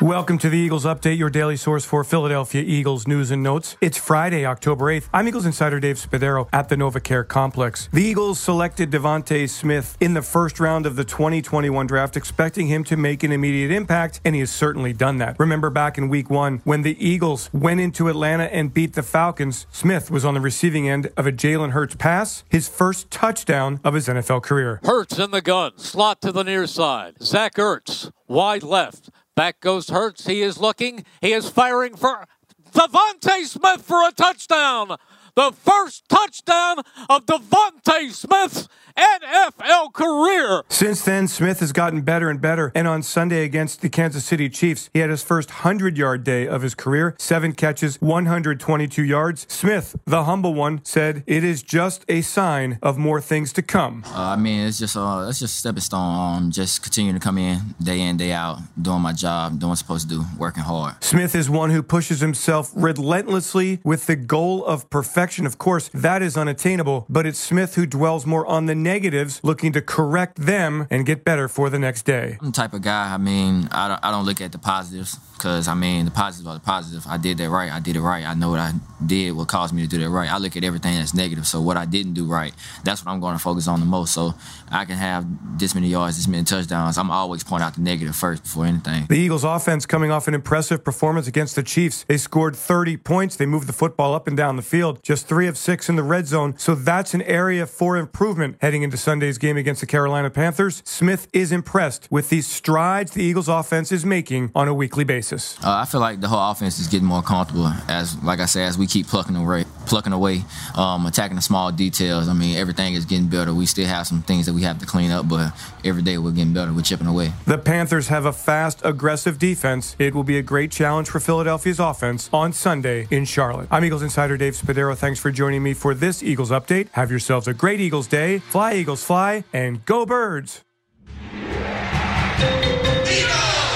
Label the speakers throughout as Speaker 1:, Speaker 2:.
Speaker 1: Welcome to the Eagles Update, your daily source for Philadelphia Eagles news and notes. It's Friday, October 8th. I'm Eagles insider Dave Spadaro at the NovaCare Complex. The Eagles selected DeVonta Smith in the first round of the 2021 draft, expecting him to make an immediate impact, and he has certainly done that. Remember back in week one when the Eagles went into Atlanta and beat the Falcons, Smith was on the receiving end of a Jalen Hurts pass, his first touchdown of his NFL career.
Speaker 2: Hurts in the gun, slot to the near side. Zach Ertz, wide left. Back goes Hurts. He is looking. He is firing for DeVonta Smith for a touchdown. The first touchdown of DeVonta Smith's NFL career.
Speaker 1: Since then, Smith has gotten better and better. And on Sunday against the Kansas City Chiefs, he had his first 100 yard day of his career seven catches, 122 yards. Smith, the humble one, said it is just a sign of more things to come.
Speaker 3: Uh, I mean, it's just uh, it's just a stepping stone. Um, just continuing to come in day in, day out, doing my job, doing what I'm supposed to do, working hard.
Speaker 1: Smith is one who pushes himself relentlessly with the goal of perfection. Of course, that is unattainable, but it's Smith who dwells more on the negatives, looking to correct them and get better for the next day.
Speaker 3: I'm the type of guy, I mean, I don't, I don't look at the positives because, I mean, the positives are the positive. I did that right. I did it right. I know what I did, what caused me to do that right. I look at everything that's negative. So, what I didn't do right, that's what I'm going to focus on the most. So, I can have this many yards, this many touchdowns. I'm always pointing out the negative first before anything.
Speaker 1: The Eagles' offense coming off an impressive performance against the Chiefs. They scored 30 points. They moved the football up and down the field, just three of six in the red zone. So, that's an area for improvement heading heading into Sunday's game against the Carolina Panthers, Smith is impressed with these strides the Eagles offense is making on a weekly basis.
Speaker 3: Uh, I feel like the whole offense is getting more comfortable as, like I said, as we keep plucking away, plucking away, um, attacking the small details. I mean, everything is getting better. We still have some things that we have to clean up, but every day we're getting better. We're chipping away.
Speaker 1: The Panthers have a fast, aggressive defense. It will be a great challenge for Philadelphia's offense on Sunday in Charlotte. I'm Eagles insider Dave Spadaro. Thanks for joining me for this Eagles update. Have yourselves a great Eagles day. Fly Fly, Eagles, fly, and go birds!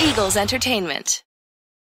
Speaker 4: Eagles Entertainment.